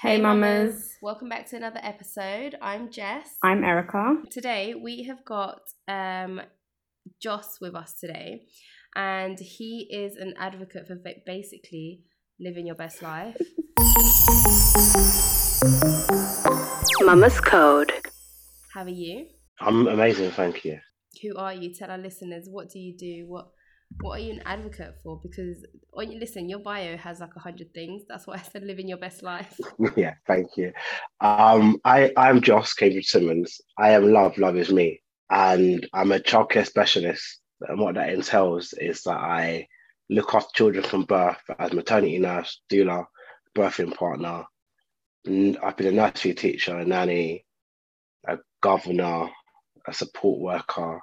Hey, mamas. Welcome back to another episode. I'm Jess. I'm Erica. Today we have got um, Joss with us today, and he is an advocate for basically living your best life. Mama's Code. How are you? I'm amazing, thank you. Who are you? Tell our listeners what do you do? What what are you an advocate for? Because you listen, your bio has like a hundred things. That's why I said living your best life. yeah, thank you. Um, I I'm Joss Cambridge Simmons. I am love, love is me, and I'm a childcare specialist. And what that entails is that I look after children from birth as maternity nurse, doula, birthing partner. I've been a nursery teacher, a nanny, a governor, a support worker,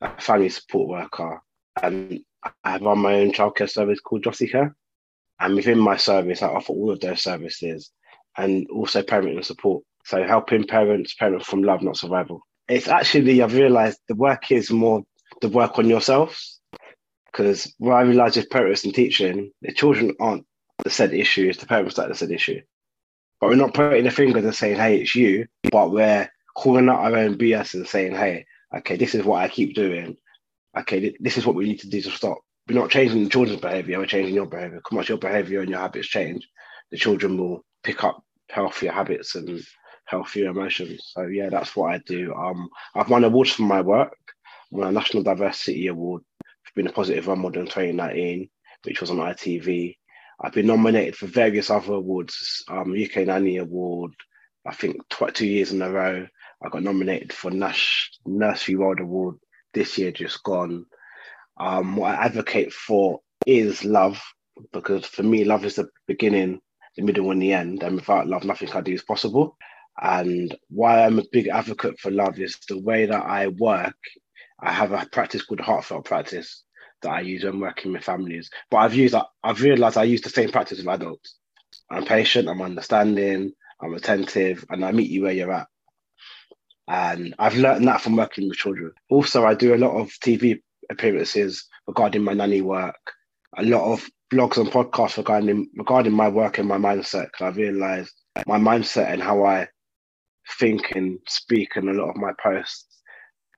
a family support worker, and I run my own childcare service called Jossie Care. And within my service, I offer all of those services and also parenting support. So helping parents parent from love, not survival. It's actually, I've realized the work is more the work on yourselves. Because what I realized with parents and teaching, the children aren't the said issue, it's the parents that are the said issue. But we're not pointing the fingers and saying, hey, it's you, but we're calling out our own BS and saying, hey, okay, this is what I keep doing okay, this is what we need to do to stop. We're not changing the children's behavior, we're changing your behavior. Come much your behavior and your habits change, the children will pick up healthier habits and healthier emotions. So yeah, that's what I do. Um, I've won awards for my work. I won a National Diversity Award for being a positive role model in 2019, which was on ITV. I've been nominated for various other awards, um, UK Nanny Award, I think tw- two years in a row. I got nominated for Nash Nursery World Award this year just gone. Um, what I advocate for is love, because for me, love is the beginning, the middle, and the end. And without love, nothing I do is possible. And why I'm a big advocate for love is the way that I work. I have a practice called heartfelt practice that I use when working with families. But I've used, I've realized I use the same practice with adults. I'm patient, I'm understanding, I'm attentive, and I meet you where you're at. And I've learned that from working with children. Also, I do a lot of TV appearances regarding my nanny work, a lot of blogs and podcasts regarding regarding my work and my mindset. Because I realized my mindset and how I think and speak and a lot of my posts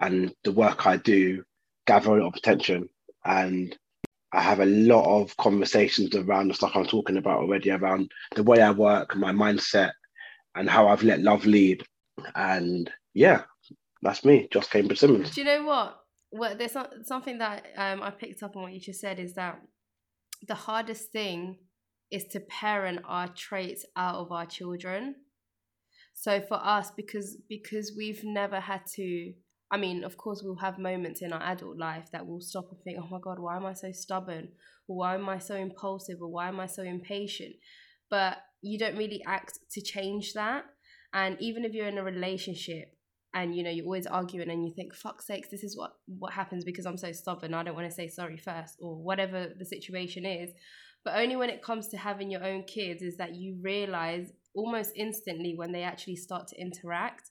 and the work I do gather a lot of attention. And I have a lot of conversations around the stuff I'm talking about already around the way I work, my mindset, and how I've let love lead. And yeah, that's me, Joss Cambridge Simmons. Do you know what? Well, there's something that um, I picked up on what you just said is that the hardest thing is to parent our traits out of our children. So for us, because because we've never had to I mean, of course, we'll have moments in our adult life that we'll stop and think, oh my God, why am I so stubborn? Or why am I so impulsive? Or why am I so impatient? But you don't really act to change that. And even if you're in a relationship and you know you're always arguing and you think fuck sakes this is what what happens because i'm so stubborn i don't want to say sorry first or whatever the situation is. But only when it comes to having your own kids is that you realize almost instantly when they actually start to interact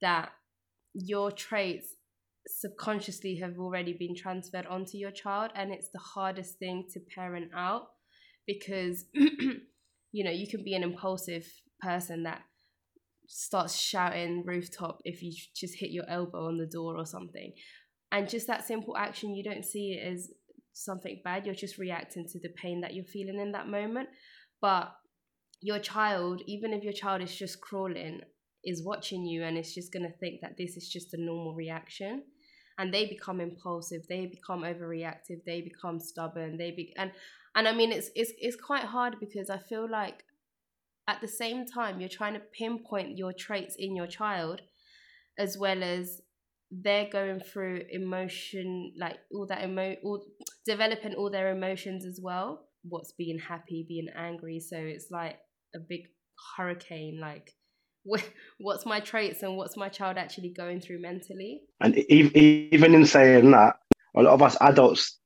that your traits subconsciously have already been transferred onto your child and it's the hardest thing to parent out because you know you can be an impulsive person that starts shouting rooftop if you just hit your elbow on the door or something. And just that simple action, you don't see it as something bad. You're just reacting to the pain that you're feeling in that moment. But your child, even if your child is just crawling, is watching you and it's just going to think that this is just a normal reaction. And they become impulsive, they become overreactive, they become stubborn, they be and and I mean it's it's it's quite hard because I feel like at the same time you're trying to pinpoint your traits in your child as well as they're going through emotion like all that emo all developing all their emotions as well. What's being happy being angry. So it's like a big hurricane like what's my traits and what's my child actually going through mentally? And even in saying that a lot of us adults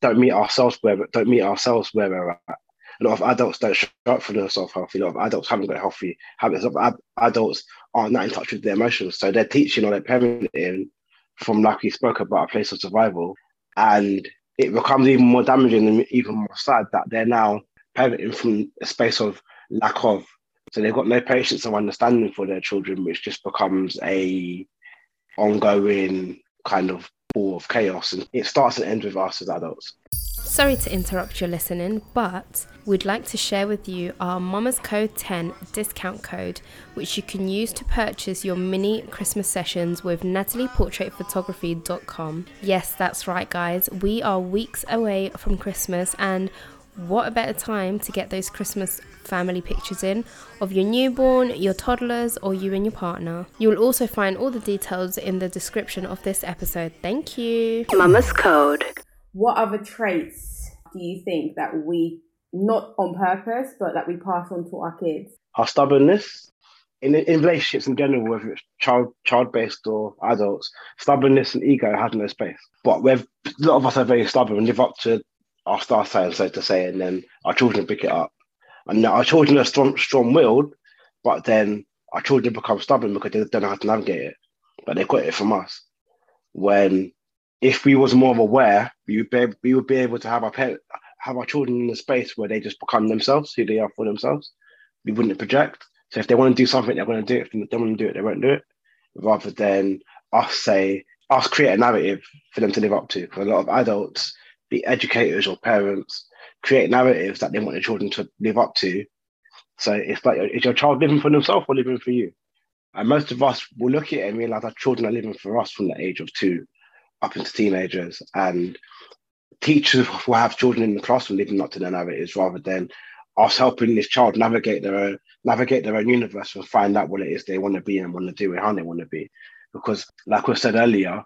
don't meet ourselves where don't meet ourselves where we're at a lot of adults don't show up for themselves healthy. A lot of adults haven't got healthy habits. A lot of adults aren't not in touch with their emotions. So they're teaching or they're parenting from, like we spoke about, a place of survival. And it becomes even more damaging and even more sad that they're now parenting from a space of lack of So they've got no patience or understanding for their children, which just becomes a ongoing kind of ball of chaos. And it starts and ends with us as adults. Sorry to interrupt your listening, but we'd like to share with you our Mama's Code 10 discount code, which you can use to purchase your mini Christmas sessions with natalieportraitphotography.com. Yes, that's right, guys. We are weeks away from Christmas, and what a better time to get those Christmas family pictures in of your newborn, your toddlers, or you and your partner. You will also find all the details in the description of this episode. Thank you. Mama's Code. What other traits do you think that we, not on purpose, but that we pass on to our kids? Our stubbornness. In, in relationships in general, whether it's child child based or adults, stubbornness and ego has no space. But we've a lot of us are very stubborn and live up to our star sign, so to say, and then our children pick it up. And our children are strong, strong-willed, but then our children become stubborn because they don't know how to navigate it. But they got it from us. When if we was more aware, we would be we would be able to have our parent, have our children in a space where they just become themselves, who they are for themselves. We wouldn't project. So if they want to do something, they're going to do it. If they don't want to do it, they won't do it. Rather than us say us create a narrative for them to live up to. For a lot of adults, be educators or parents, create narratives that they want their children to live up to. So it's like, is your child living for themselves or living for you? And most of us will look at it and realize our children are living for us from the age of two up into teenagers. And teachers will have children in the classroom living up to their narratives rather than us helping this child navigate their own navigate their own universe and find out what it is they want to be and want to do and how they want to be. Because like we said earlier,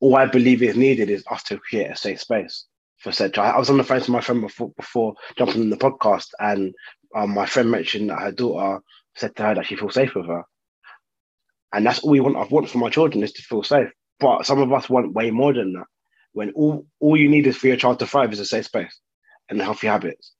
all I believe is needed is us to create a safe space for said child. I was on the phone to my friend before before jumping on the podcast, and um, my friend mentioned that her daughter said to her that she feels safe with her, and that's all we want. I want for my children is to feel safe. But some of us want way more than that. When all all you need is for your child to thrive is a safe space and healthy habits,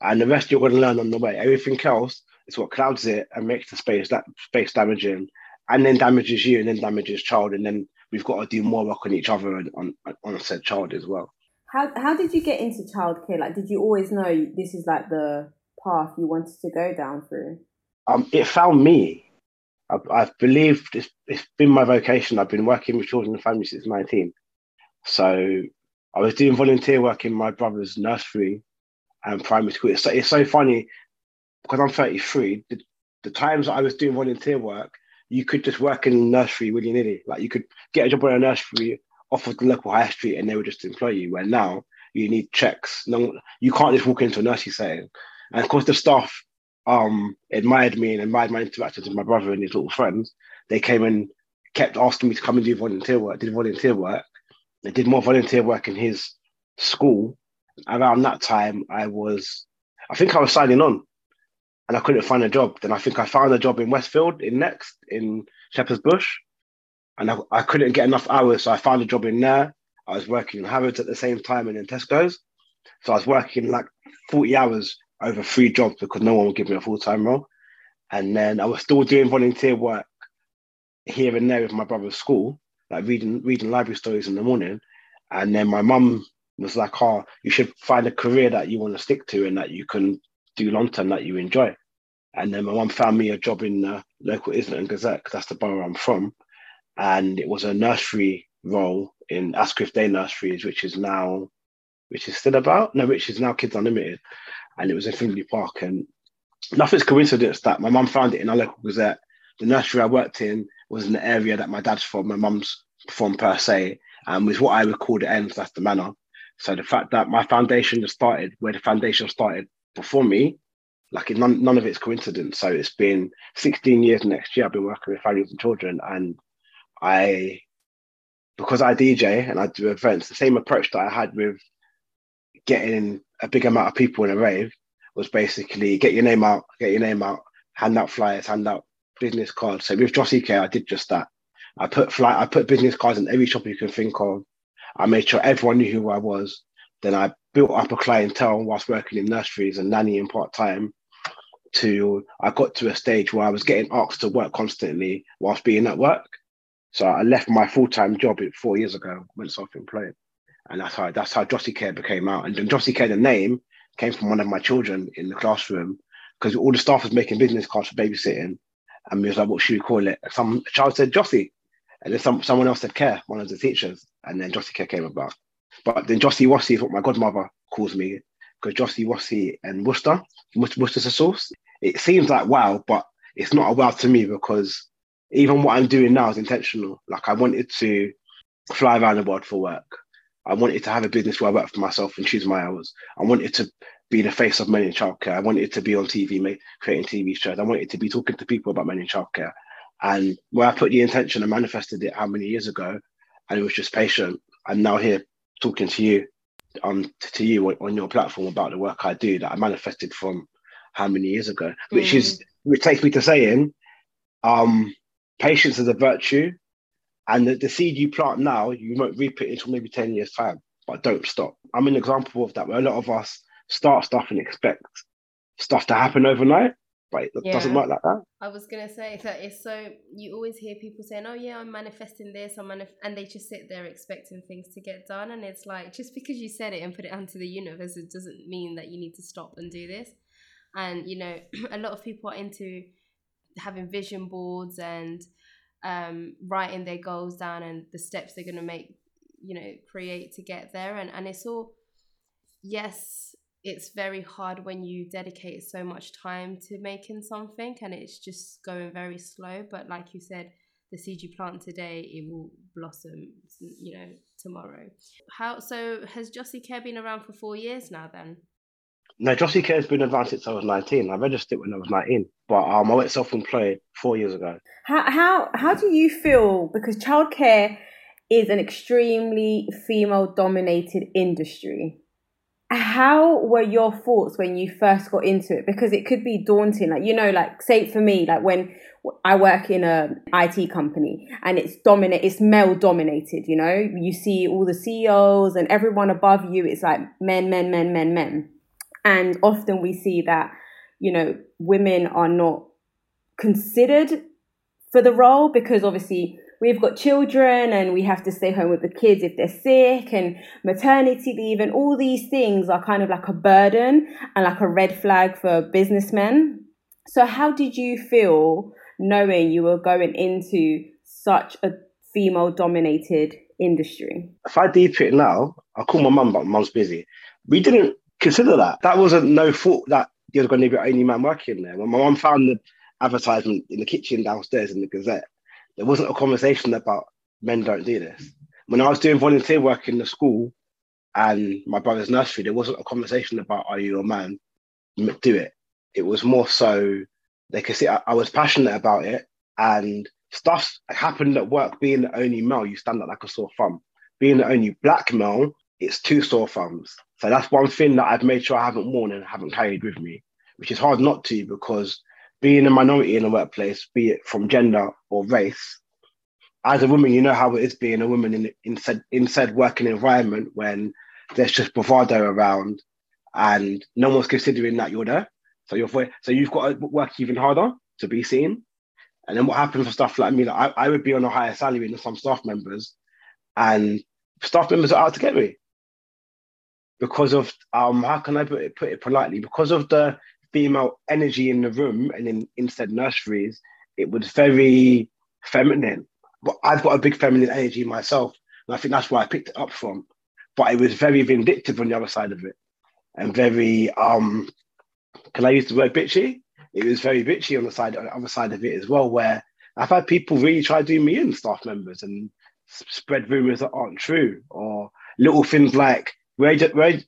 and the rest you're going to learn on the way. Everything else is what clouds it and makes the space that space damaging, and then damages you, and then damages child, and then we've got to do more work on each other and on on said child as well. How how did you get into childcare? Like, did you always know this is like the path you wanted to go down through? Um, it found me. I've, I've believed it's, it's been my vocation. I've been working with children and families since 19. So I was doing volunteer work in my brother's nursery and primary school. It's so, it's so funny because I'm 33. The, the times that I was doing volunteer work, you could just work in nursery willy nilly. Like you could get a job in a nursery off of the local high street and they would just employ you. Where now you need checks. No, you can't just walk into a nursery setting. And of course, the staff um, admired me and admired my interactions with my brother and his little friends. They came and kept asking me to come and do volunteer work. Did volunteer work. I did more volunteer work in his school. Around that time, I was, I think I was signing on, and I couldn't find a job. Then I think I found a job in Westfield, in Next, in Shepherd's Bush, and I, I couldn't get enough hours, so I found a job in there. I was working in Harrods at the same time and in Tesco's. So I was working like 40 hours over three jobs because no one would give me a full time role. And then I was still doing volunteer work here and there with my brother's school, like reading reading library stories in the morning. And then my mum was like, "Oh, you should find a career that you want to stick to and that you can do long term that you enjoy." And then my mum found me a job in the local Islington Gazette because that's the borough I'm from and it was a nursery role in Asquith Day Nurseries, which is now, which is still about no, which is now Kids Unlimited, and it was in Finsbury Park. And nothing's coincidence that my mum found it in our local gazette. The nursery I worked in was in the area that my dad's from, my mum's from per se, and was what I would call the ends. That's the manor. So the fact that my foundation just started where the foundation started before me, like none, none of it's coincidence. So it's been 16 years next year. I've been working with families and children, and I because I DJ and I do events, the same approach that I had with getting a big amount of people in a rave was basically get your name out, get your name out, hand out flyers, hand out business cards. So with Jossie Care, I did just that. I put fly, I put business cards in every shop you can think of. I made sure everyone knew who I was. Then I built up a clientele whilst working in nurseries and nannying part time. To I got to a stage where I was getting asked to work constantly whilst being at work. So I left my full time job four years ago, went self employed, and that's how that's how Jossie Care became out. And Jossie Care, the name, came from one of my children in the classroom because all the staff was making business cards for babysitting. And we was like, what should we call it? Some child said Jossie. And then some, someone else said Care, one of the teachers. And then Jossie Care came about. But then Jossie Wassie is what my godmother calls me because Jossie Wassie and Worcester, Worcester's a sauce. It seems like wow, but it's not a wow to me because even what I'm doing now is intentional. Like I wanted to fly around the world for work. I wanted to have a business where I worked for myself and choose my hours. I wanted to be the face of men in childcare. I wanted to be on TV, make, creating TV shows. I wanted to be talking to people about men in childcare. And where I put the intention and manifested it how many years ago, and it was just patient. I'm now here talking to you, um, to you on your platform about the work I do that I manifested from how many years ago, which mm. is which takes me to saying, um, patience is a virtue, and the, the seed you plant now, you won't reap it until maybe ten years time. But don't stop. I'm an example of that, where a lot of us start stuff and expect stuff to happen overnight, but it yeah. doesn't work like that. I was gonna say that it's so you always hear people saying, "Oh yeah, I'm manifesting this," I'm manif-, and they just sit there expecting things to get done, and it's like just because you said it and put it onto the universe, it doesn't mean that you need to stop and do this. And you know, a lot of people are into having vision boards and um, writing their goals down and the steps they're gonna make, you know, create to get there, and and it's all yes it's very hard when you dedicate so much time to making something and it's just going very slow. But like you said the seed you plant today it will blossom you know tomorrow. How so has Jossie Care been around for four years now then no Jossie Care has been around since I was 19 I registered when I was 19 but um, I went self-employed four years ago. How, how, how do you feel? Because childcare is an extremely female dominated industry. How were your thoughts when you first got into it? Because it could be daunting. Like you know like say for me like when i work in a it company and it's dominant it's male dominated you know? You see all the ceos and everyone above you it's like men men men men men and often we see that you know women are not considered for the role because obviously we've got children and we have to stay home with the kids if they're sick and maternity leave and all these things are kind of like a burden and like a red flag for businessmen. So how did you feel knowing you were going into such a female dominated industry? If I deep it now, I'll call my mum, but mum's busy. We didn't consider that. That wasn't no thought that you was going to be only man working there. When my mum found the advertisement in the kitchen downstairs in the Gazette, there wasn't a conversation about men don't do this. When I was doing volunteer work in the school and my brother's nursery, there wasn't a conversation about are you a man? Do it. It was more so they could see I, I was passionate about it and stuff happened at work. Being the only male, you stand up like a sore thumb. Being the only black male, it's two sore thumbs. So that's one thing that I've made sure I haven't worn and haven't carried with me, which is hard not to because being a minority in the workplace, be it from gender or race, as a woman, you know how it is being a woman in in said in said working environment when there's just bravado around and no one's considering that you're there. So you're so you've got to work even harder to be seen. And then what happens for stuff like me? Like I, I would be on a higher salary than some staff members, and staff members are out to get me because of um how can I put it, put it politely? Because of the female energy in the room and in instead nurseries, it was very feminine. But I've got a big feminine energy myself, and I think that's where I picked it up from. But it was very vindictive on the other side of it, and very um, can I use the word bitchy? It was very bitchy on the side on the other side of it as well, where I've had people really try to do me in staff members and spread rumors that aren't true, or little things like where where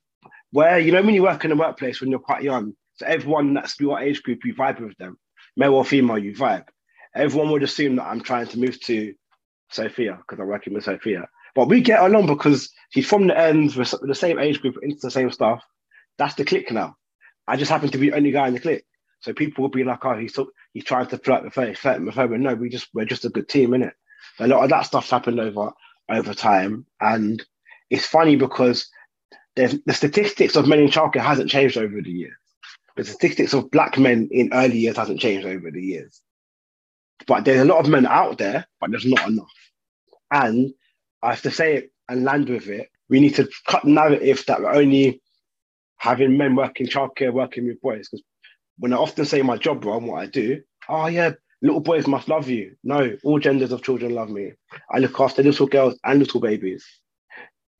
where you know when you work in a workplace when you're quite young so everyone that's your age group, you vibe with them, male or female, you vibe. Everyone would assume that I'm trying to move to Sophia because I'm working with Sophia. But we get along because she's from the ends with the same age group, into the same stuff. That's the click now. I just happen to be the only guy in the click. So people will be like, oh, he's, he's trying to flirt with her, flirt with her. But no, we just, we're just a good team, innit? A lot of that stuff's happened over over time. And it's funny because the statistics of men in childcare hasn't changed over the years. The statistics of black men in early years hasn't changed over the years. But there's a lot of men out there, but there's not enough. And I have to say it and land with it. We need to cut the narrative that we're only having men working childcare, working with boys. Because when I often say my job role and what I do, oh yeah, little boys must love you. No, all genders of children love me. I look after little girls and little babies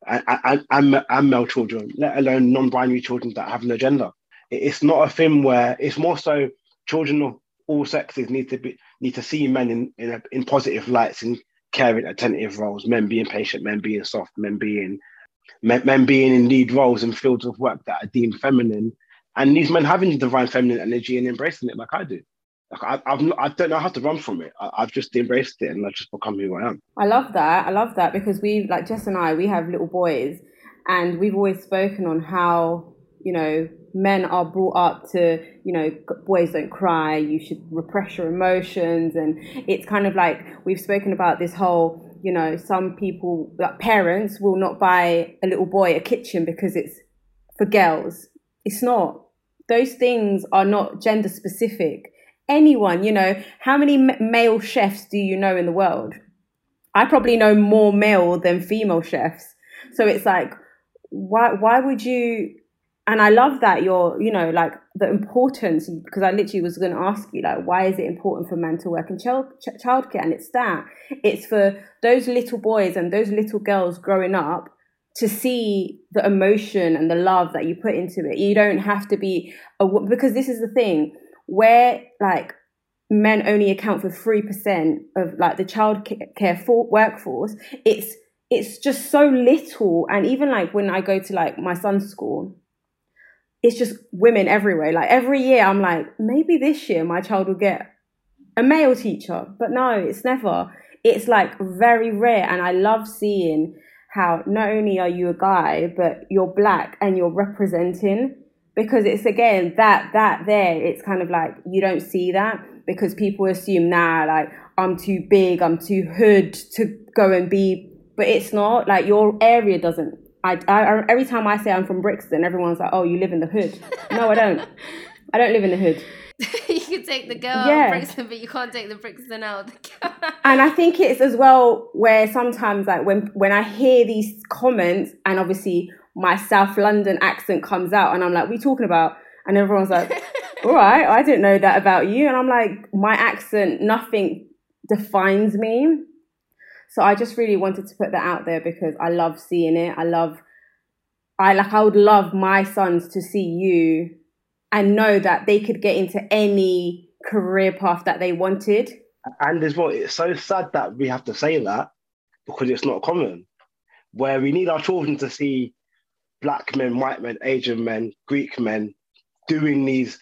and, and, and, male children, let alone non-binary children that have no gender. It's not a thing where it's more so children of all sexes need to be need to see men in in, a, in positive lights and caring, attentive roles. Men being patient, men being soft, men being men, men being in lead roles in fields of work that are deemed feminine, and these men having divine feminine energy and embracing it like I do. Like I, I've, I don't know how to run from it. I, have just embraced it and I've just become who I am. I love that. I love that because we, like Jess and I, we have little boys, and we've always spoken on how you know men are brought up to you know boys don't cry you should repress your emotions and it's kind of like we've spoken about this whole you know some people like parents will not buy a little boy a kitchen because it's for girls it's not those things are not gender specific anyone you know how many male chefs do you know in the world i probably know more male than female chefs so it's like why why would you and I love that you're, you know, like the importance because I literally was going to ask you, like, why is it important for men to work in child childcare? And it's that it's for those little boys and those little girls growing up to see the emotion and the love that you put into it. You don't have to be a because this is the thing where like men only account for three percent of like the child care workforce. It's it's just so little, and even like when I go to like my son's school it's just women everywhere. Like every year, I'm like, maybe this year my child will get a male teacher, but no, it's never. It's like very rare, and I love seeing how not only are you a guy, but you're black and you're representing. Because it's again that that there, it's kind of like you don't see that because people assume now, nah, like I'm too big, I'm too hood to go and be, but it's not like your area doesn't I, I, every time I say I'm from Brixton, everyone's like, "Oh, you live in the hood." No, I don't. I don't live in the hood. you can take the girl yeah. out of Brixton, but you can't take the Brixton out. The and I think it's as well where sometimes, like when when I hear these comments, and obviously my South London accent comes out, and I'm like, "We talking about?" And everyone's like, "All right, I didn't know that about you." And I'm like, "My accent, nothing defines me." So I just really wanted to put that out there because I love seeing it. I love, I like, I would love my sons to see you and know that they could get into any career path that they wanted. And as well, it's so sad that we have to say that because it's not common. Where we need our children to see black men, white men, Asian men, Greek men doing these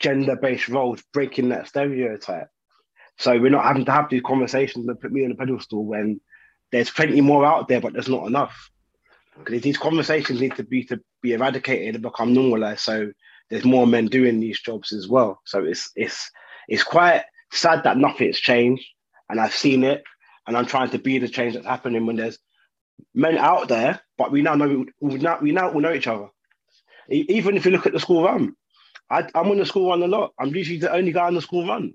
gender based roles, breaking that stereotype. So we're not having to have these conversations that put me on a pedestal when there's plenty more out there, but there's not enough. Because these conversations need to be to be eradicated and become normalized. So there's more men doing these jobs as well. So it's it's it's quite sad that nothing's changed, and I've seen it, and I'm trying to be the change that's happening when there's men out there, but we now know we now we now all know each other. Even if you look at the school run, I, am on the school run a lot. I'm usually the only guy on the school run.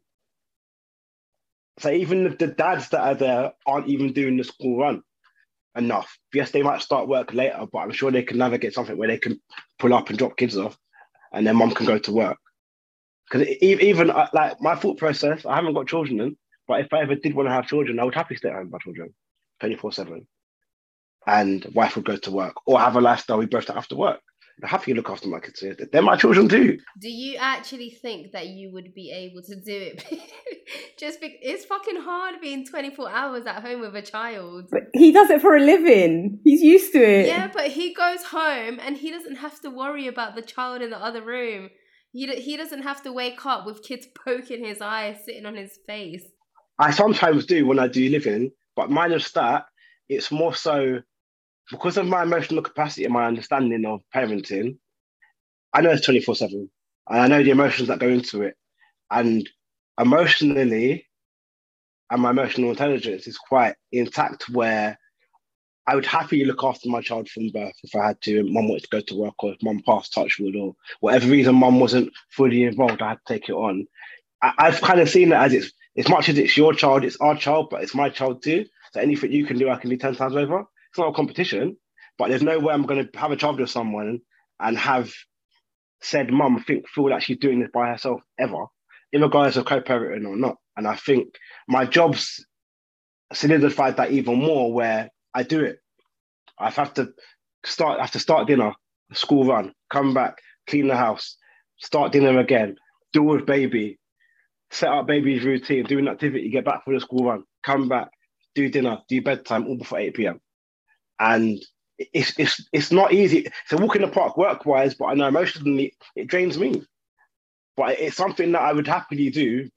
So even if the dads that are there aren't even doing the school run enough, yes, they might start work later, but I'm sure they can navigate something where they can pull up and drop kids off, and their mom can go to work. Because even uh, like my thought process, I haven't got children, but if I ever did want to have children, I would happily stay at home with my children, twenty four seven, and wife would go to work or have a lifestyle we both have to work happy to look after my kids. They're my children too. Do you actually think that you would be able to do it? Just because it's fucking hard being 24 hours at home with a child. But he does it for a living. He's used to it. Yeah, but he goes home and he doesn't have to worry about the child in the other room. He, he doesn't have to wake up with kids poking his eye, sitting on his face. I sometimes do when I do living, but minus that, it's more so because of my emotional capacity and my understanding of parenting, I know it's 24 7. And I know the emotions that go into it. And emotionally, and my emotional intelligence is quite intact where I would happily look after my child from birth if I had to, and mum wanted to go to work, or if mum passed touchwood, or whatever reason mum wasn't fully involved, I had to take it on. I, have kind of seen it as it's as much as it's your child, it's our child, but it's my child too. So anything you can do, I can do 10 times over it's not a competition, but there's no way I'm going to have a child with someone and have said mum think feel like she's doing this by herself ever, in regards to co-parenting or not. And I think my job's solidified that even more where I do it. I have to start I have to start dinner, school run, come back, clean the house, start dinner again, deal with baby, set up baby's routine, do an activity, get back for the school run, come back, do dinner, do bedtime all before 8 p.m. And it's it's it's not easy. It's a walk in the park work wise, but I know emotionally it drains me. But it's something that I would happily do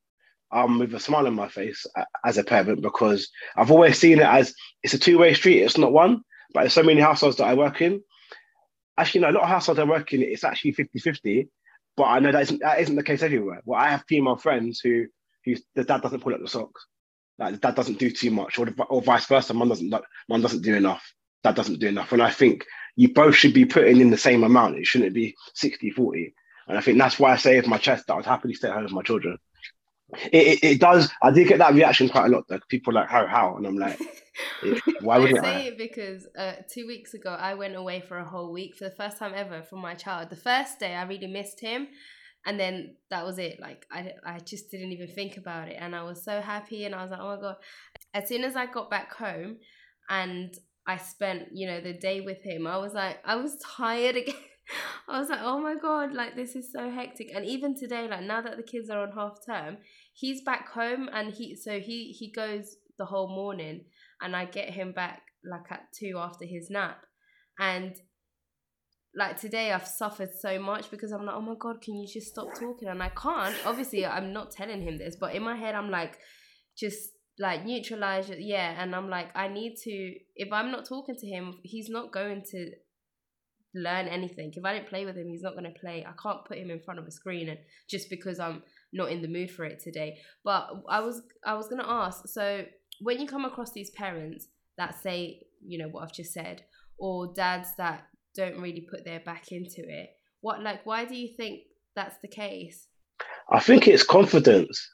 um, with a smile on my face as a parent because I've always seen it as it's a two way street. It's not one, but there's so many households that I work in. Actually, no, a lot of households I work in, it's actually 50 50. But I know that isn't, that isn't the case everywhere. Well, I have female friends who, who the dad doesn't pull up the socks. Like the dad doesn't do too much, or, the, or vice versa. Mom doesn't, mom doesn't do enough. Dad doesn't do enough. And I think you both should be putting in the same amount. It shouldn't be 60 40. And I think that's why I say with my chest that I would happily stay at home with my children. It, it, it, does. I did get that reaction quite a lot. Though people are like how how, and I'm like, why would I say it because uh, two weeks ago I went away for a whole week for the first time ever from my child. The first day I really missed him, and then that was it. Like I I just didn't even think about it, and I was so happy, and I was like, oh my god. As soon as I got back home, and I spent you know the day with him, I was like I was tired again. I was like, oh my god, like this is so hectic. And even today, like now that the kids are on half term, he's back home and he so he he goes the whole morning and I get him back like at two after his nap. And like today I've suffered so much because I'm like, oh my god, can you just stop talking? And I can't. Obviously, I'm not telling him this, but in my head I'm like, just like neutralize it, yeah. And I'm like, I need to if I'm not talking to him, he's not going to learn anything. If I don't play with him, he's not going to play. I can't put him in front of a screen and just because I'm not in the mood for it today. But I was I was going to ask. So when you come across these parents that say, you know, what I've just said, or dads that don't really put their back into it, what like why do you think that's the case? I think it's confidence.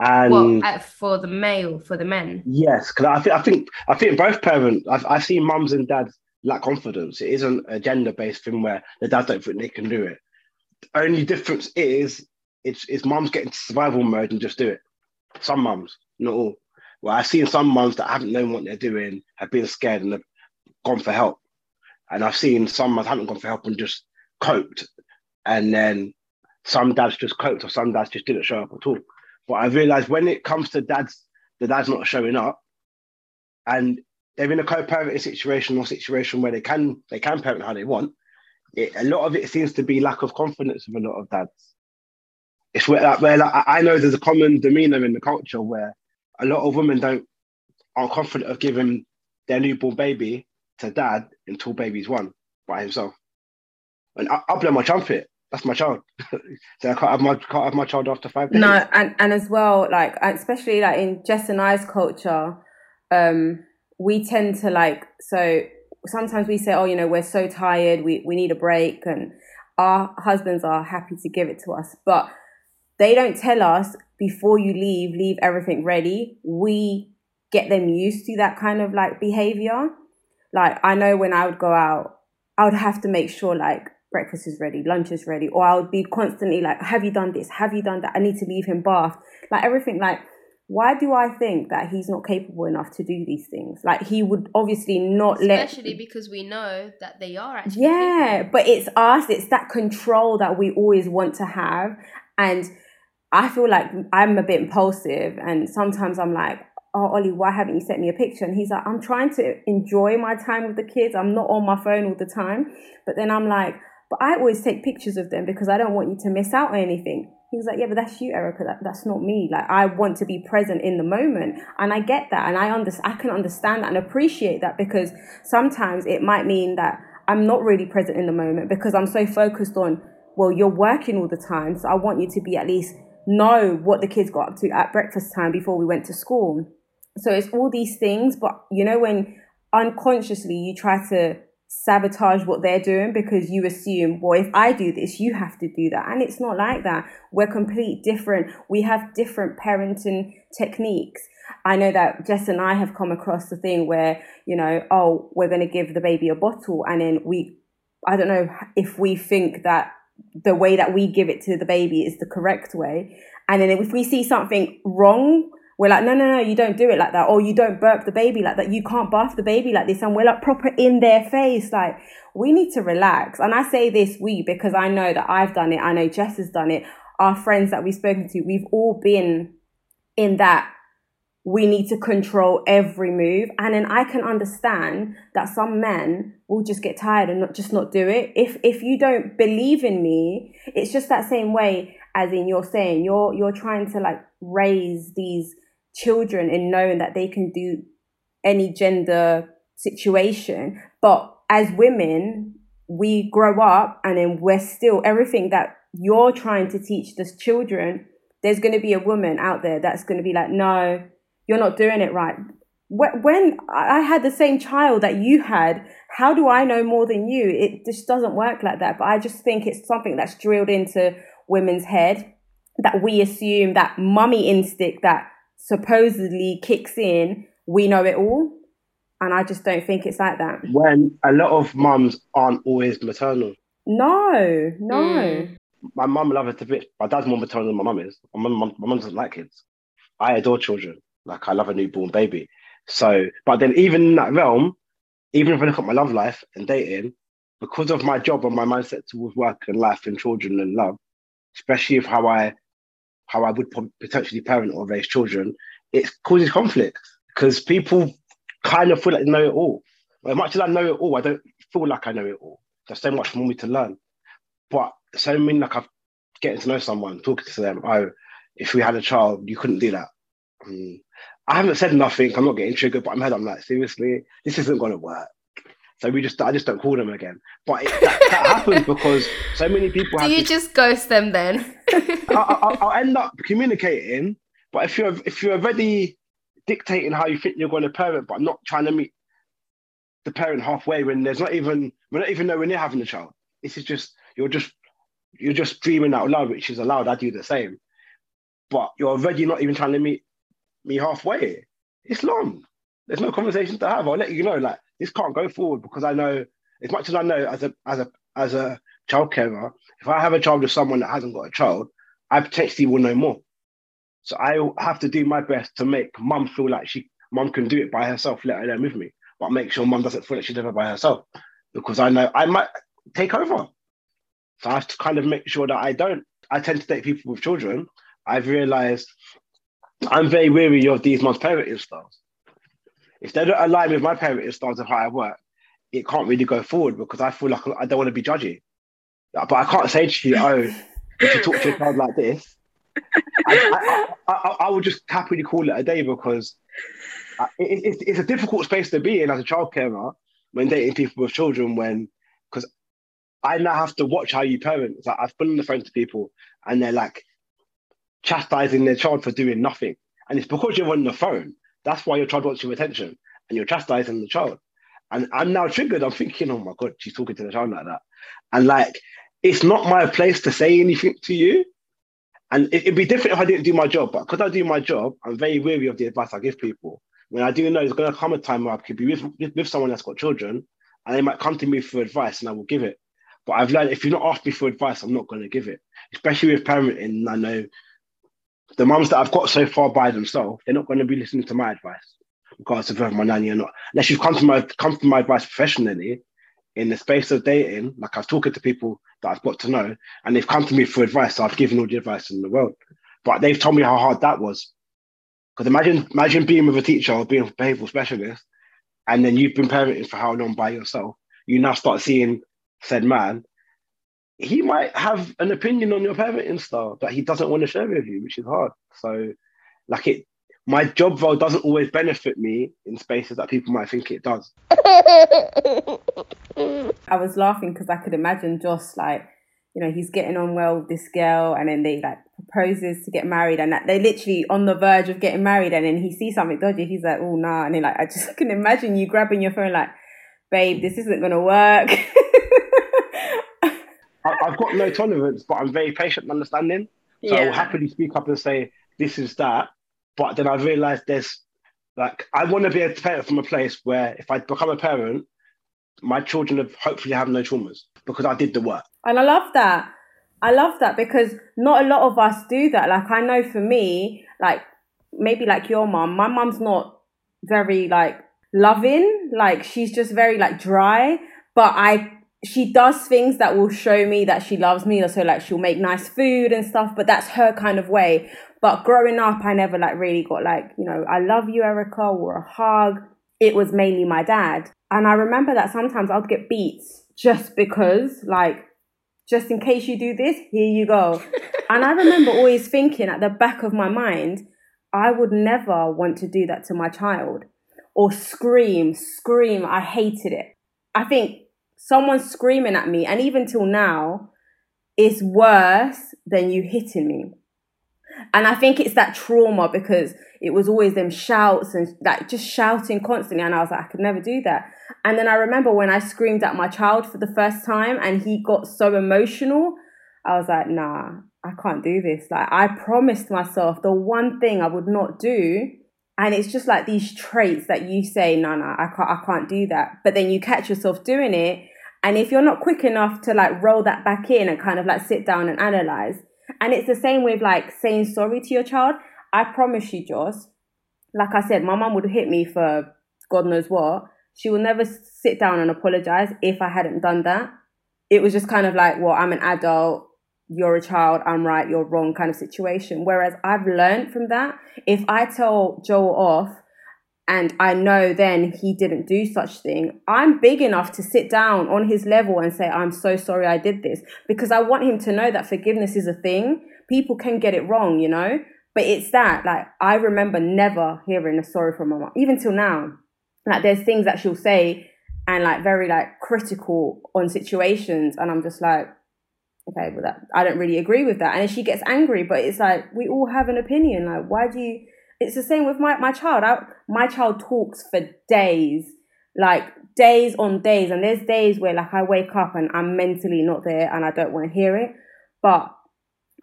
And well, uh, for the male, for the men. Yes, because I think I think I think both parents. I've I've seen mums and dads lack confidence. It isn't a gender based thing where the dads don't think they can do it. The only difference is it's it's mums getting survival mode and just do it. Some mums, not all. Well, I've seen some mums that haven't known what they're doing, have been scared and have gone for help. And I've seen some mums haven't gone for help and just coped. And then some dads just coped or some dads just didn't show up at all. But I realized when it comes to dads, the dad's not showing up and they're in a co-parenting situation or situation where they can they can parent how they want. It, a lot of it seems to be lack of confidence of a lot of dads. It's where, like, where like, I know there's a common demeanor in the culture where a lot of women don't aren't confident of giving their newborn baby to dad until baby's one by himself. And I, will blow my trumpet. That's my child. so I can't have my can't have my child after five days. No, and and as well, like especially like in Jess and I's culture, um, we tend to like so sometimes we say oh you know we're so tired we, we need a break and our husbands are happy to give it to us but they don't tell us before you leave leave everything ready we get them used to that kind of like behavior like i know when i would go out i would have to make sure like breakfast is ready lunch is ready or i would be constantly like have you done this have you done that i need to leave him bath like everything like why do I think that he's not capable enough to do these things? Like he would obviously not Especially let. Especially because we know that they are actually. Yeah, capable. but it's us. It's that control that we always want to have, and I feel like I'm a bit impulsive, and sometimes I'm like, "Oh, Ollie, why haven't you sent me a picture?" And he's like, "I'm trying to enjoy my time with the kids. I'm not on my phone all the time." But then I'm like, "But I always take pictures of them because I don't want you to miss out on anything." He was like, yeah, but that's you, Erica. That, that's not me. Like, I want to be present in the moment. And I get that. And I understand, I can understand that and appreciate that because sometimes it might mean that I'm not really present in the moment because I'm so focused on, well, you're working all the time. So I want you to be at least know what the kids got up to at breakfast time before we went to school. So it's all these things. But you know, when unconsciously you try to sabotage what they're doing because you assume, well, if I do this, you have to do that. And it's not like that. We're complete different. We have different parenting techniques. I know that Jess and I have come across the thing where, you know, oh, we're going to give the baby a bottle. And then we, I don't know if we think that the way that we give it to the baby is the correct way. And then if we see something wrong, we're like, no, no, no, you don't do it like that. Or you don't burp the baby like that. You can't bath the baby like this. And we're like proper in their face. Like, we need to relax. And I say this we because I know that I've done it. I know Jess has done it. Our friends that we've spoken to, we've all been in that we need to control every move. And then I can understand that some men will just get tired and not just not do it. If if you don't believe in me, it's just that same way as in you're saying you're you're trying to like raise these children in knowing that they can do any gender situation. But as women, we grow up and then we're still everything that you're trying to teach the children. There's going to be a woman out there that's going to be like, no, you're not doing it right. When I had the same child that you had, how do I know more than you? It just doesn't work like that. But I just think it's something that's drilled into women's head that we assume that mummy instinct that supposedly kicks in, we know it all. And I just don't think it's like that. When a lot of mums aren't always maternal. No, no. Mm. My mum loves it a bit. My dad's more maternal than my mum is. My mum, my mum doesn't like kids. I adore children. Like I love a newborn baby. So, but then even in that realm, even if I look at my love life and dating, because of my job and my mindset towards work and life and children and love, especially of how I how I would potentially parent or raise children, it causes conflict because people kind of feel like they know it all. As much as I know it all, I don't feel like I know it all. There's so much for me to learn. But so many like I've getting to know someone, talking to them, oh, if we had a child, you couldn't do that. Um, I haven't said nothing. I'm not getting triggered, but I'm head. I'm like, seriously, this isn't going to work. So we just, I just don't call them again. But it, that, that happens because so many people. Do you this, just ghost them then? I, will end up communicating, but if you're if you're already dictating how you think you're going to parent, but not trying to meet the parent halfway when there's not even we're not even nowhere near having a child. This is just you're just you're just dreaming out loud, which is allowed. I do the same, but you're already not even trying to meet me halfway. It's long. There's no conversation to have. I'll let you know, like this can't go forward because I know as much as I know as a as a as a child carer, if I have a child with someone that hasn't got a child, I potentially will know more. So I have to do my best to make mum feel like she mum can do it by herself, let alone with me. But make sure mum doesn't feel like she's it by herself. Because I know I might take over. So I have to kind of make sure that I don't. I tend to date people with children. I've realized I'm very weary of these months parenting styles. If they don't align with my parenting styles of how I work, it can't really go forward because I feel like I don't want to be judgy. But I can't say to you, oh, if you talk to a child like this, I, I, I, I, would just happily call it a day because uh, it, it, it's a difficult space to be in as a child carer when dating people with children. When because I now have to watch how you parent. Like I've been on the phone to people and they're like, chastising their child for doing nothing. And it's because you're on the phone. That's why your child wants your attention and you're chastising the child. And I'm now triggered. I'm thinking, oh my God, she's talking to the child like that. And like, it's not my place to say anything to you. And it, would be different if I didn't do my job. But because I do my job, I'm very wary of the advice I give people. When I do know there's going to come a time where I could be with, with, someone that's got children and they might come to me for advice and I will give it. But I've learned if you're not asking me for advice, I'm not going to give it. Especially with parenting, I know the mums that I've got so far by themselves, they're not going to be listening to my advice, regardless of whether my nanny or not. Unless you've come to my come to my advice professionally in the space of dating, like I've talked to people that I've got to know, and they've come to me for advice. So I've given all the advice in the world, but they've told me how hard that was. Because imagine imagine being with a teacher or being a behavioural specialist, and then you've been parenting for how long by yourself. You now start seeing said man he might have an opinion on your parenting style that he doesn't want to share with you, which is hard. So, like it, my job role doesn't always benefit me in spaces that people might think it does. I was laughing because I could imagine Joss like, you know, he's getting on well with this girl, and then they like proposes to get married, and that they literally on the verge of getting married, and then he sees something dodgy. He's like, "Oh nah," and then like I just can imagine you grabbing your phone like, "Babe, this isn't gonna work." I, have got no tolerance, but I'm very patient and understanding. So yeah. I will happily speak up and say, this is that. But then I realized there's like, I want to be a parent from a place where if I become a parent, my children have hopefully have no traumas because I did the work. And I love that. I love that because not a lot of us do that. Like I know for me, like maybe like your mom, my mom's not very like loving. Like she's just very like dry. But I she does things that will show me that she loves me. So like she'll make nice food and stuff, but that's her kind of way. But growing up, I never like really got like, you know, I love you, Erica, or a hug. It was mainly my dad. And I remember that sometimes I'd get beats just because, like, just in case you do this, here you go. and I remember always thinking at the back of my mind, I would never want to do that to my child or scream, scream. I hated it. I think someone screaming at me, and even till now, is worse than you hitting me. And I think it's that trauma because it was always them shouts and like just shouting constantly. And I was like, I could never do that. And then I remember when I screamed at my child for the first time and he got so emotional, I was like, nah, I can't do this. Like, I promised myself the one thing I would not do. And it's just like these traits that you say, no, no, I can't, I can't do that. But then you catch yourself doing it. And if you're not quick enough to like roll that back in and kind of like sit down and analyze, and it's the same with like saying sorry to your child. I promise you, Joss, like I said, my mum would hit me for God knows what. She will never sit down and apologize if I hadn't done that. It was just kind of like, well, I'm an adult, you're a child, I'm right, you're wrong kind of situation. Whereas I've learned from that. If I tell Joel off and I know then he didn't do such thing, I'm big enough to sit down on his level and say, I'm so sorry I did this. Because I want him to know that forgiveness is a thing. People can get it wrong, you know? But it's that, like, I remember never hearing a sorry from my mom, even till now. Like, there's things that she'll say and, like, very, like, critical on situations. And I'm just like, okay, but that, I don't really agree with that. And she gets angry, but it's like, we all have an opinion. Like, why do you, it's the same with my, my child. I, my child talks for days, like days on days. And there's days where like I wake up and I'm mentally not there and I don't want to hear it. But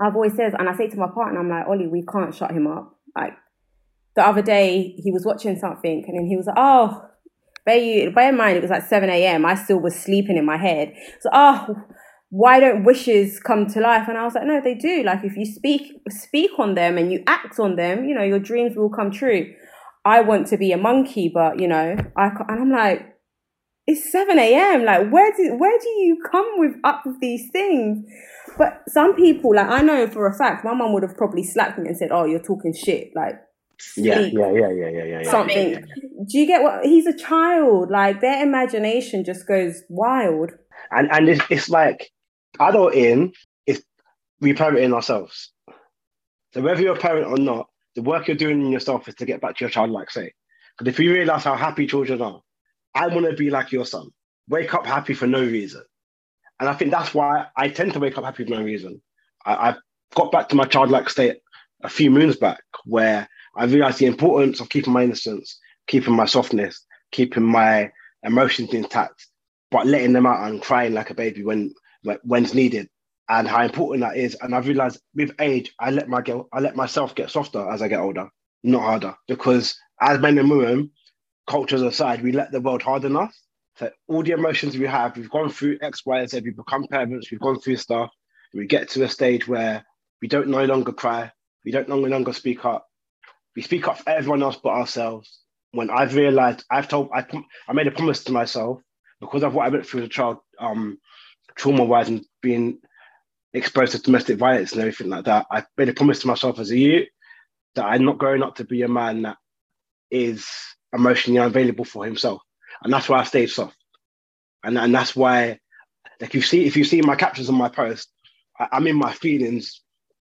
I've always said, and I say to my partner, I'm like, Ollie, we can't shut him up. Like the other day, he was watching something and then he was like, oh, bear, you, bear in mind, it was like 7 a.m. I still was sleeping in my head. So, oh, why don't wishes come to life? And I was like, no, they do. Like if you speak speak on them and you act on them, you know, your dreams will come true. I want to be a monkey, but you know, I and I'm like, it's seven a.m. Like where do where do you come with up with these things? But some people, like I know for a fact, my mum would have probably slapped me and said, "Oh, you're talking shit." Like yeah, yeah, yeah, yeah, yeah, yeah. Something. Do you get what? He's a child. Like their imagination just goes wild. And and it's, it's like adulting is we parenting ourselves. So whether you're a parent or not, the work you're doing in yourself is to get back to your childlike state. Because if you realize how happy children are, I want to be like your son. Wake up happy for no reason. And I think that's why I tend to wake up happy for no reason. I, got back to my childlike state a few moons back where I realized the importance of keeping my innocence, keeping my softness, keeping my emotions intact, but letting them out and crying like a baby when when's needed and how important that is. And I've realized with age, I let my girl, I let myself get softer as I get older, not harder. Because as men and women, cultures aside, we let the world harden us. So all the emotions we have, we've gone through X, Y, and Z, we've become parents, we've gone through stuff. We get to a stage where we don't no longer cry, we don't no longer speak up. We speak up for everyone else but ourselves. When I've realized, I've told, I, I made a promise to myself because of what I went through as a child, um, trauma wise and being exposed to domestic violence and everything like that, I made a promise to myself as a youth that I'm not growing up to be a man that is emotionally unavailable for himself. And that's why I stayed soft. And, and that's why, like you see, if you see my captions on my post, I, am in my feelings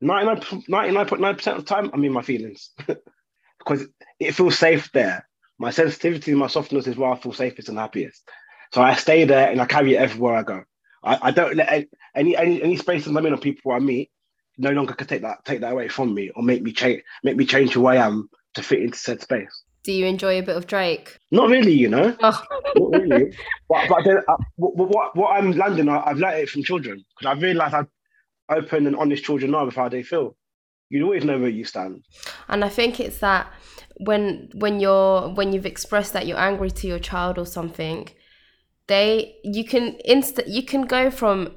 99.9% of the time, I'm in my feelings because it feels safe there. My sensitivity my softness is where I feel safest and happiest. So I stay there and I carry it everywhere I go. I, I don't let any any any spaces I'm in or people I meet no longer can take that take that away from me or make me change make me change who I am to fit into said space. Do you enjoy a bit of Drake? Not really, you know. Oh. Not really. but but then, uh, what, what, what I'm landing, I, have learned it from children because I've realised how open and honest children are with how they feel. You always know where you stand. And I think it's that when when you're when you've expressed that you're angry to your child or something, they you can insta you can go from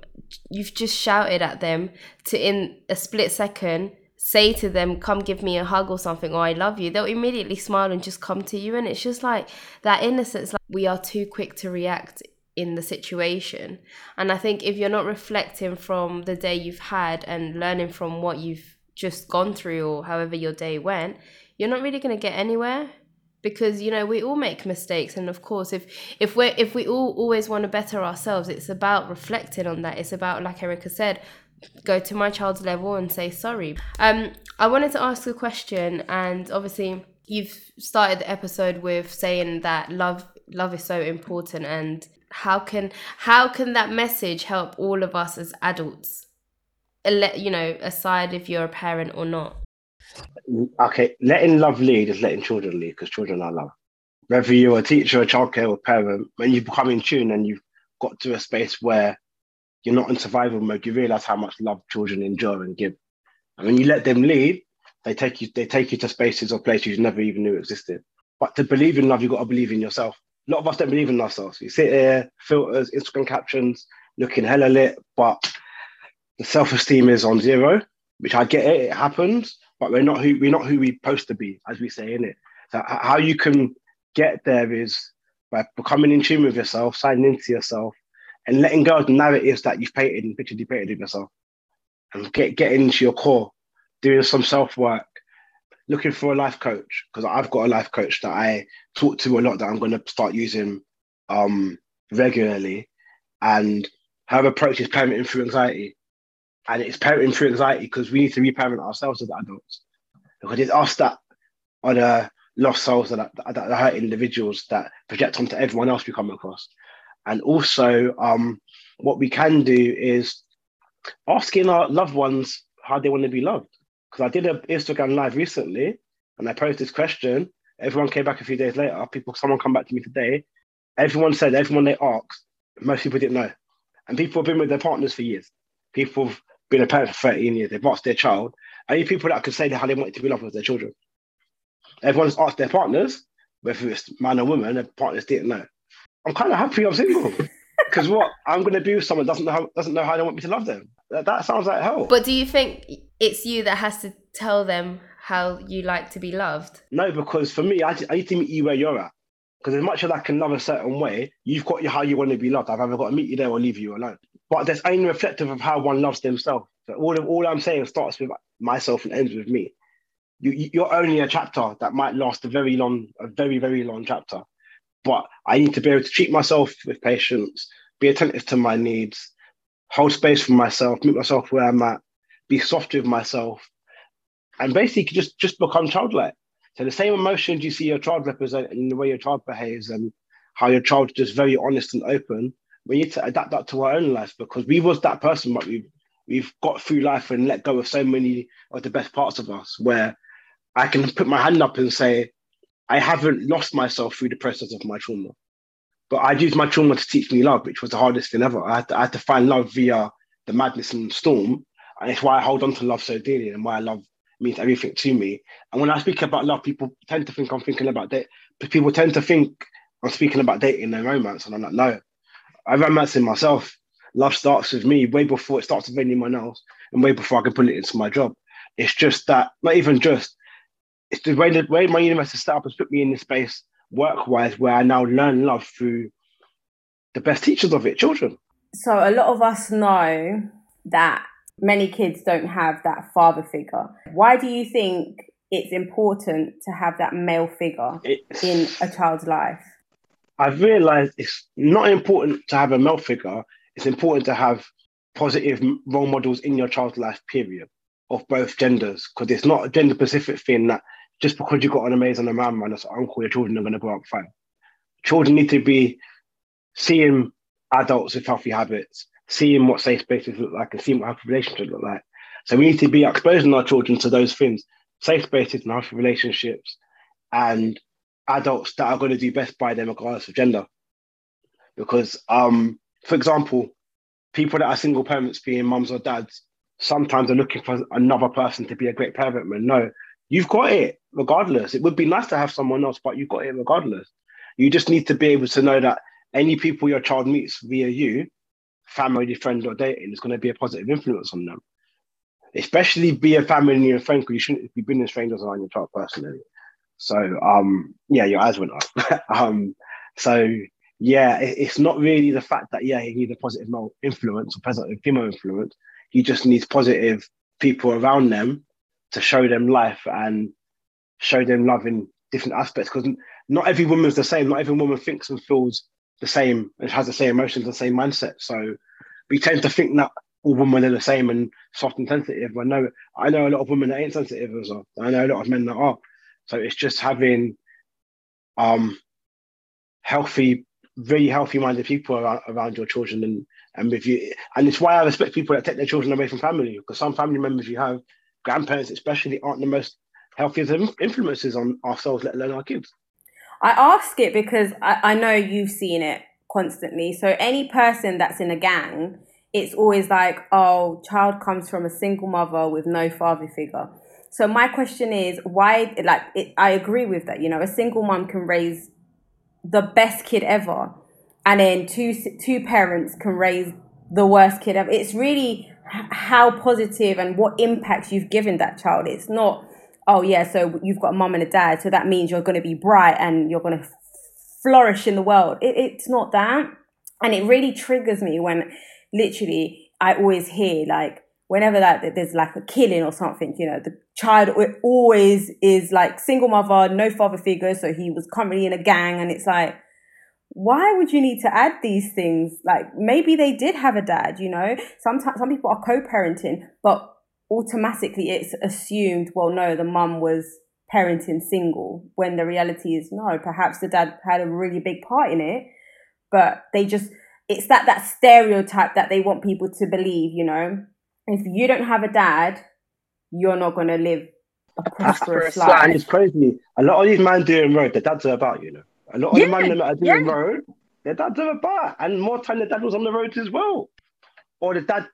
you've just shouted at them to in a split second say to them come give me a hug or something or i love you they'll immediately smile and just come to you. And it's just like that innocence like we are too quick to react in the situation. And i think if you're not reflecting from the day you've had and learning from what you've just gone through or however your day went you're not really going to get anywhere because you know we all make mistakes and of course if if we if we all always want to better ourselves it's about reflecting on that. It's about like erica said go to my child's level and say sorry. Um i wanted to ask a question and obviously you've started the episode with saying that love love is so important and how can how can that message help all of us as adults? You know aside if you're a parent or not okay, letting love lead is letting children lead because children are love. Whether you're a teacher, a childcare, or parent, when you become in tune and you've got to a space where you're not in survival mode, you realize how much love children enjoy and give. And when you let them lead, they take you they take you to spaces or places you never even knew existed. But to believe in love, you've got to believe in yourself. A lot of us don't believe in ourselves. You sit here, filters, Instagram captions, looking hella lit, but the self-esteem is on zero, which I get it, it happens but we're not who we're not who we're supposed to be, as we say in it. So how you can get there is by becoming in tune with yourself, signing into yourself, and letting go of the narratives that you've painted and picture painted of yourself, and get getting into your core, doing some self work, looking for a life coach because I've got a life coach that I talk to a lot that I'm going to start using um, regularly, and her approach is parenting through anxiety and it's parenting through anxiety because we need to reparent ourselves as adults. Because it's us that are the lost souls that, that, hurt individuals that project onto everyone else we come across. And also, um, what we can do is asking our loved ones how they want to be loved. Because I did an Instagram live recently and I posed this question. Everyone came back a few days later. People, someone come back to me today. Everyone said, everyone they asked, most people didn't know. And people have been with their partners for years. People have been a parent for 13 years, they've asked their child. Need people that could say how they want to be loved with their children. Everyone's asked their partners, whether it's man or woman, their partners didn't know. I'm kind of happy I'm single. Because what I'm going to do with someone doesn't know how, doesn't know how they want me to love them. That, that sounds like hell. But do you think it's you that has to tell them how you like to be loved? No, because for me, I, I need to meet you where you're at. Because as much as I can love a certain way, you've got your, how you want to be loved. I've either got to meet you there or leave you alone but that's only reflective of how one loves themselves. So all of, all I'm saying starts with myself and ends with me. You, you're only a chapter that might last a very long, a very very long chapter. But I need to be able to treat myself with patience, be attentive to my needs, hold space for myself, meet myself where I'm at, be soft with myself, and basically just just become childlike. So the same emotions you see your child represent in the way your child behaves and how your child is just very honest and open, we need to adapt that to our own life because we was that person, but we've we've got through life and let go of so many of the best parts of us where I can put my hand up and say, I haven't lost myself through the process of my trauma. But I used my trauma to teach me love, which was the hardest thing ever. I had to, I had to find love via the madness and storm. And it's why I hold on to love so dearly and why love means everything to me. And when I speak about love, people tend to think I'm thinking about date. People tend to think I'm speaking about dating and romance. And I'm like, no, I romancing myself. Love starts with me way before it starts with anyone else, and way before I can put it into my job. It's just that, not even just, it's the way the way my university set up has put me in this space work wise where I now learn love through the best teachers of it, children. So a lot of us know that many kids don't have that father figure. Why do you think it's important to have that male figure it's, in a child's life? I've realized it's not important to have a male figure, it's important to have positive role models in your child's life, period, of both genders, because it's not a gender specific thing that just because you got an amazing man, man, as an uncle, your children are going to grow up fine. Children need to be seeing adults with healthy habits, seeing what safe spaces look like, and seeing what healthy relationships look like. So we need to be exposing our children to those things, safe spaces and healthy relationships, and adults that are going to do best by them regardless of gender. Because, um, for example, people that are single parents, being mums or dads, sometimes are looking for another person to be a great parent. Man, no, you've got it regardless. It would be nice to have someone else, but you've got it regardless. You just need to be able to know that any people your child meets via you family, friend, or dating is going to be a positive influence on them. Especially be a family and friend because you shouldn't be bringing strangers around your child personally. So um yeah, your eyes went up. um so yeah, it, it's not really the fact that yeah he needs a positive male influence or positive female influence. He just needs positive people around them to show them life and show them love in different aspects. Because not every woman's the same. Not every woman thinks and feels the same and has the same emotions, the same mindset. So we tend to think that all women are the same and soft and sensitive. I know I know a lot of women that ain't sensitive as well. I know a lot of men that are. So it's just having um healthy, very healthy minded people around, around your children and and with you and it's why I respect people that take their children away from family because some family members you have, grandparents especially, aren't the most healthiest influences on ourselves, let alone our kids. I ask it because I, I know you've seen it constantly. So any person that's in a gang, it's always like, oh, child comes from a single mother with no father figure. So my question is, why? Like, it, I agree with that. You know, a single mom can raise the best kid ever, and then two two parents can raise the worst kid ever. It's really how positive and what impacts you've given that child. It's not oh yeah, so you've got a mom and a dad, so that means you're going to be bright and you're going to flourish in the world. It, it's not that. And it really triggers me when literally I always hear like, whenever that there's like a killing or something, you know, the child always is like single mother, no father figure, so he was currently in a gang, and it's like, why would you need to add these things? Like maybe they did have a dad, you know. Sometimes some people are co-parenting, but automatically it's assumed, well, no, the mum was parenting single, when the reality is no, perhaps the dad had a really big part in it, but they just, it's that, that stereotype that they want people to believe, you know. If you don't have a dad, you're not going to live a prosperous life. And it's crazy. A lot of these men doing road, their dads are about, you know. A lot of yeah, the men that are doing yeah. road, their dads are about. And more time the dad was on the road as well. Or the dad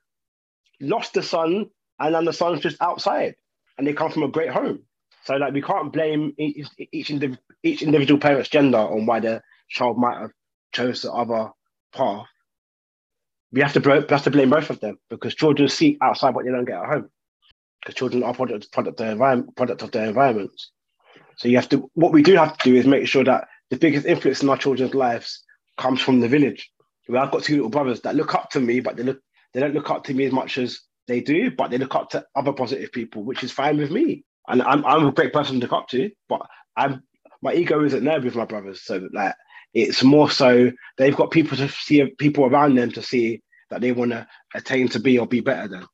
lost the son and then the son's just outside, and they come from a great home. So like we can't blame each each, indiv- each individual parent's gender on why their child might have chose the other path. We have to we have to blame both of them because children seek outside what they don't get at home. Because children are product product of their environment product of their environments. So you have to what we do have to do is make sure that the biggest influence in our children's lives comes from the village. Where I've got two little brothers that look up to me, but they look they don't look up to me as much as they do, but they look up to other positive people, which is fine with me. And I'm I'm a great person to look up to, but I'm my ego isn't there with my brothers. So like it's more so they've got people to see people around them to see that they want to attain to be or be better than.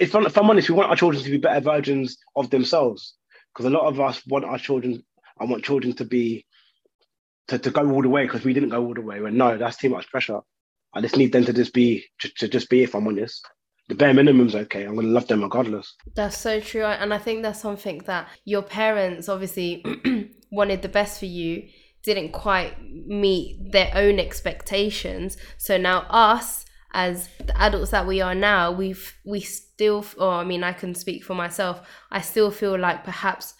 If I'm, if I'm honest, we want our children to be better versions of themselves. Because a lot of us want our children, I want children to be to, to go all the way because we didn't go all the way. And no, that's too much pressure. I just need them to just be to, to just be if I'm honest the bare minimum's okay. I'm going to love them regardless. That's so true. And I think that's something that your parents obviously wanted the best for you, didn't quite meet their own expectations. So now us, as the adults that we are now, we've we still, or oh, I mean, I can speak for myself. I still feel like perhaps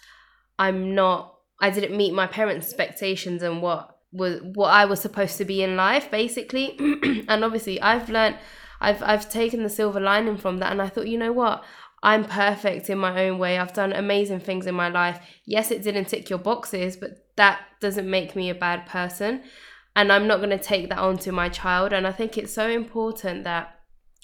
I'm not. I didn't meet my parents' expectations and what was what I was supposed to be in life, basically. and obviously, I've learned I've I've taken the silver lining from that and I thought, you know what? I'm perfect in my own way. I've done amazing things in my life. Yes, it didn't tick your boxes, but that doesn't make me a bad person. And I'm not going to take that on to my child. And I think it's so important that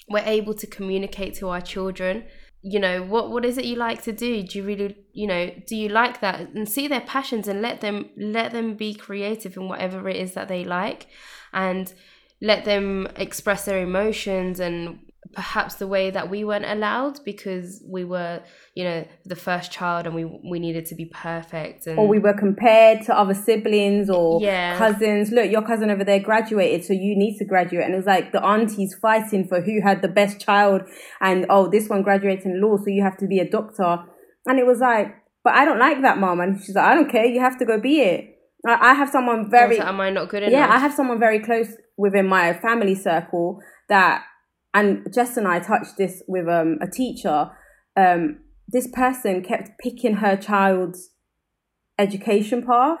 we're able to communicate to our children you know what what is it you like to do? Do you really you know do you like that? And see their passions and let them let them be creative in whatever it is that they like and let them express their emotions and perhaps the way that we weren't allowed because we were you know the first child and we we needed to be perfect and or we were compared to other siblings or yeah. cousins look your cousin over there graduated so you need to graduate and it was like the aunties fighting for who had the best child and oh this one graduated in law so you have to be a doctor and it was like but I don't like that mom and she's like I don't care you have to go be it I have someone very. am I not good enough? Yeah, I have someone very close within my family circle that, and Jess and I touched this with um, a teacher. Um, this person kept picking her child's education path.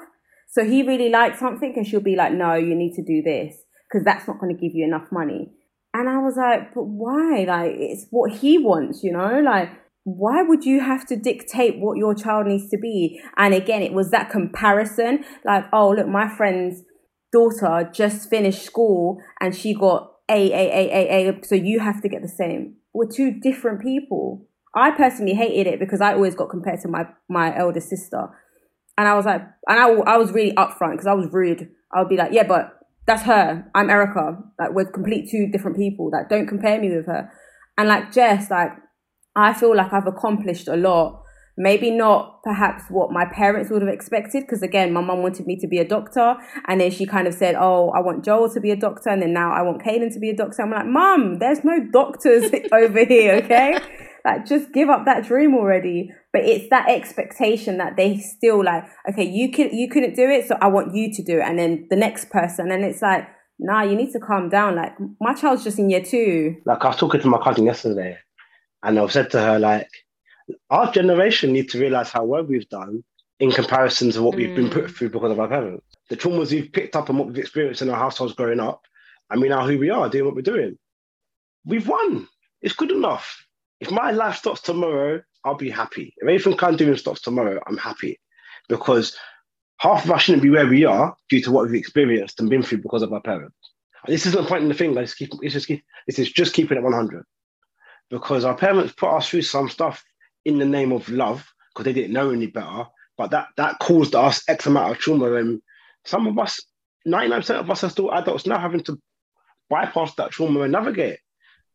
So he really liked something, and she'll be like, "No, you need to do this because that's not going to give you enough money." And I was like, but why? Like, it's what he wants, you know? Like, why would you have to dictate what your child needs to be? And again, it was that comparison like, oh, look, my friend's daughter just finished school and she got A, A, A, A, A, so you have to get the same. We're two different people. I personally hated it because I always got compared to my, my elder sister. And I was like, and I, I was really upfront because I was rude. I would be like, yeah, but that's her. I'm Erica. Like, we're complete two different people. Like, don't compare me with her. And like Jess, like, I feel like I've accomplished a lot. Maybe not perhaps what my parents would have expected, because again, my mum wanted me to be a doctor, and then she kind of said, "Oh, I want Joel to be a doctor," and then now I want Caden to be a doctor. I'm like, "Mum, there's no doctors over here, okay? like, just give up that dream already." But it's that expectation that they still like, okay, you can you couldn't do it, so I want you to do it, and then the next person, and it's like, nah, you need to calm down. Like, my child's just in year two. Like I was talking to my cousin yesterday, and I've said to her, like, our generation needs to realize how well we've done in comparison to what mm. we've been put mm. through because of our parents. The traumas we've picked up and what we've experienced in our households growing up, and we know who we are, doing what we're doing. We've won. It's good enough. If my life stops tomorrow, I'll be happy. If anything I'm doing stops tomorrow, I'm happy. Because half of us shouldn't be where we are due to what we've experienced and been through because of our parents. This isn't pointing the finger. It's, keep, it's just keep, this is just keeping it 100 because our parents put us through some stuff in the name of love because they didn't know any better. But that that caused us X amount of trauma, and some of us, ninety nine percent of us, are still adults now having to bypass that trauma and navigate.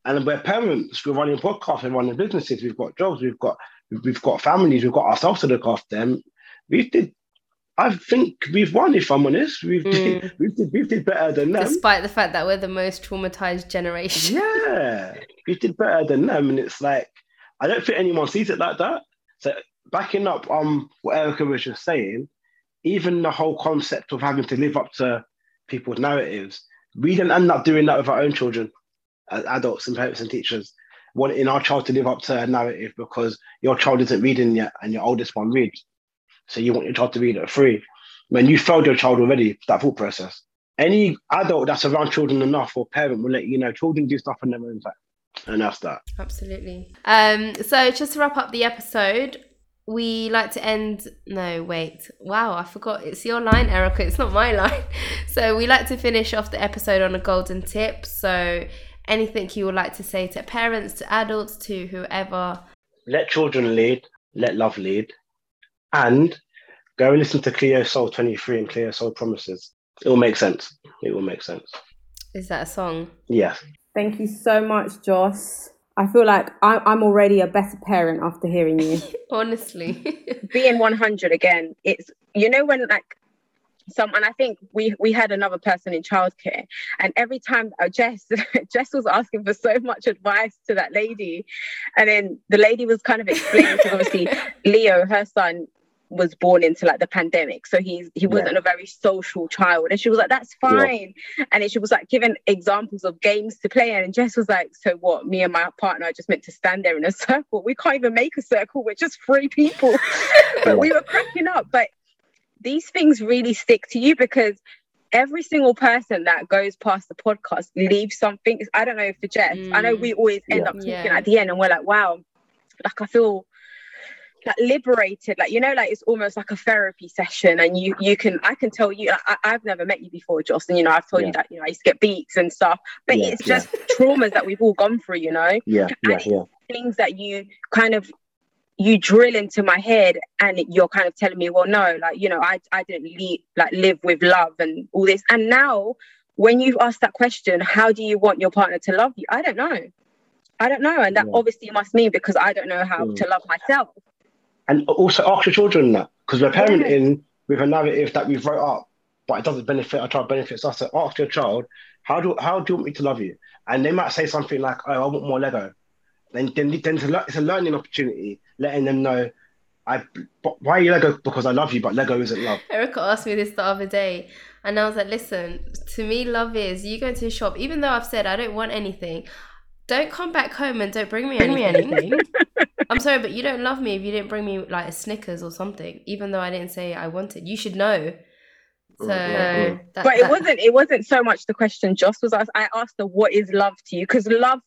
And we're parents, we're running podcasts, we're running businesses, we've got jobs, we've got we've got families, we've got ourselves to look after them. We did I think we've won, if I'm honest. We've mm. did, we've, did, we've did better than them. Despite the fact that we're the most traumatized generation. Yeah, we did better than them. And it's like, I don't think anyone sees it like that. So backing up um what Erica was just saying, even the whole concept of having to live up to people's narratives, we didn't end up doing that with our own children as adults and parents and teachers. Wanting our child to live up to a narrative because your child isn't reading yet and your oldest one reads so you want your child to read at free. When you failed your child already, that thought process. Any adult that's around children enough or parent will let you know children do stuff on their own time. And that's that. Absolutely. Um, so just to wrap up the episode, we like to end no wait wow i forgot it's your line erica it's not my line so we like to finish off the episode on a golden tip so anything you would like to say to parents to adults to whoever let children lead let love lead and go and listen to Cleo Sol 23 and Cleo Sol Promises. It will make sense. It will make sense. Is that a song? Yeah. Thank you so much, Joss. I feel like I'm already a better parent after hearing you. Honestly. Being 100 again, it's, you know, when like some and I think we we had another person in childcare and every time uh, Jess Jess was asking for so much advice to that lady and then the lady was kind of explaining because obviously Leo her son was born into like the pandemic. So he's he wasn't yeah. a very social child. And she was like that's fine. Yeah. and she was like giving examples of games to play and Jess was like so what? Me and my partner are just meant to stand there in a circle. We can't even make a circle. We're just three people. But we were cracking up. But these things really stick to you because every single person that goes past the podcast leaves something. I don't know if for Jess. Mm. I know we always end yeah. up talking yeah. at the end and we're like wow. Like I feel like liberated like you know like it's almost like a therapy session and you you can i can tell you I, have never met you before and you know i've told yeah. you that you know i used to get beats and stuff but yeah, it's just yeah. traumas that we've all gone through you know yeah, yeah, yeah. things that you kind of you drill into my head and you're kind of telling me well no like you know i i didn't leave, like live with love and all this and now when you ask that question how do you want your partner to love you i don't know i don't know and that obviously must mean because i don't know how mm. to love myself and also ask your children that because we're parenting with a narrative that we've wrote up, but it doesn't benefit our child, benefits us. So ask your child, how do how do you want me to love you? And they might say something like, "Oh, I want more Lego." Then then, then it's a learning opportunity, letting them know. I, why are you Lego? Because I love you, but Lego isn't love. Erica asked me this the other day, and I was like, listen, to me, love is you go to the shop, even though I've said I don't want anything, don't come back home and don't bring me bring anything. Me anything. I'm sorry, but you don't love me if you didn't bring me like a Snickers or something, even though I didn't say I wanted. You should know. So, mm, that, but it that- wasn't it wasn't so much the question Joss was asked. I asked her what is love to you because love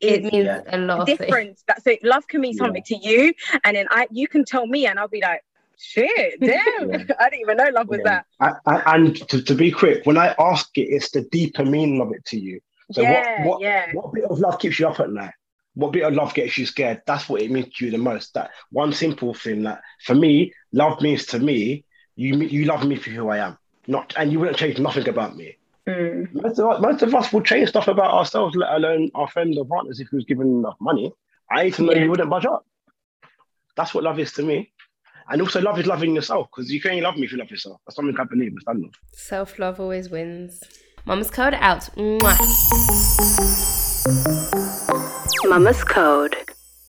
it means Yeah. a lot of things. different. That so love can mean Yeah. something to you, and then I you can tell me, and I'll be like, shit, damn, Yeah. I didn't even know love was that. I, I, and to, to be quick, when I ask it, it's the deeper meaning of it to you. So yeah, what, what, yeah, what bit of love keeps you up at night? What bit of love gets you scared? That's what it means to you the most. That one simple thing that for me, love means to me, you you love me for who I am. Not and you wouldn't change nothing about me. Mm. Most of, us- most of us will change stuff about ourselves, let alone our friends or partners if we was given enough money. I need to know Yeah. you wouldn't budge up. That's what love is to me. And also love is loving yourself because you can only love me if you love yourself. That's something I believe and stand on. Self love always wins. Mama's code out. Mwah. Mama's Code.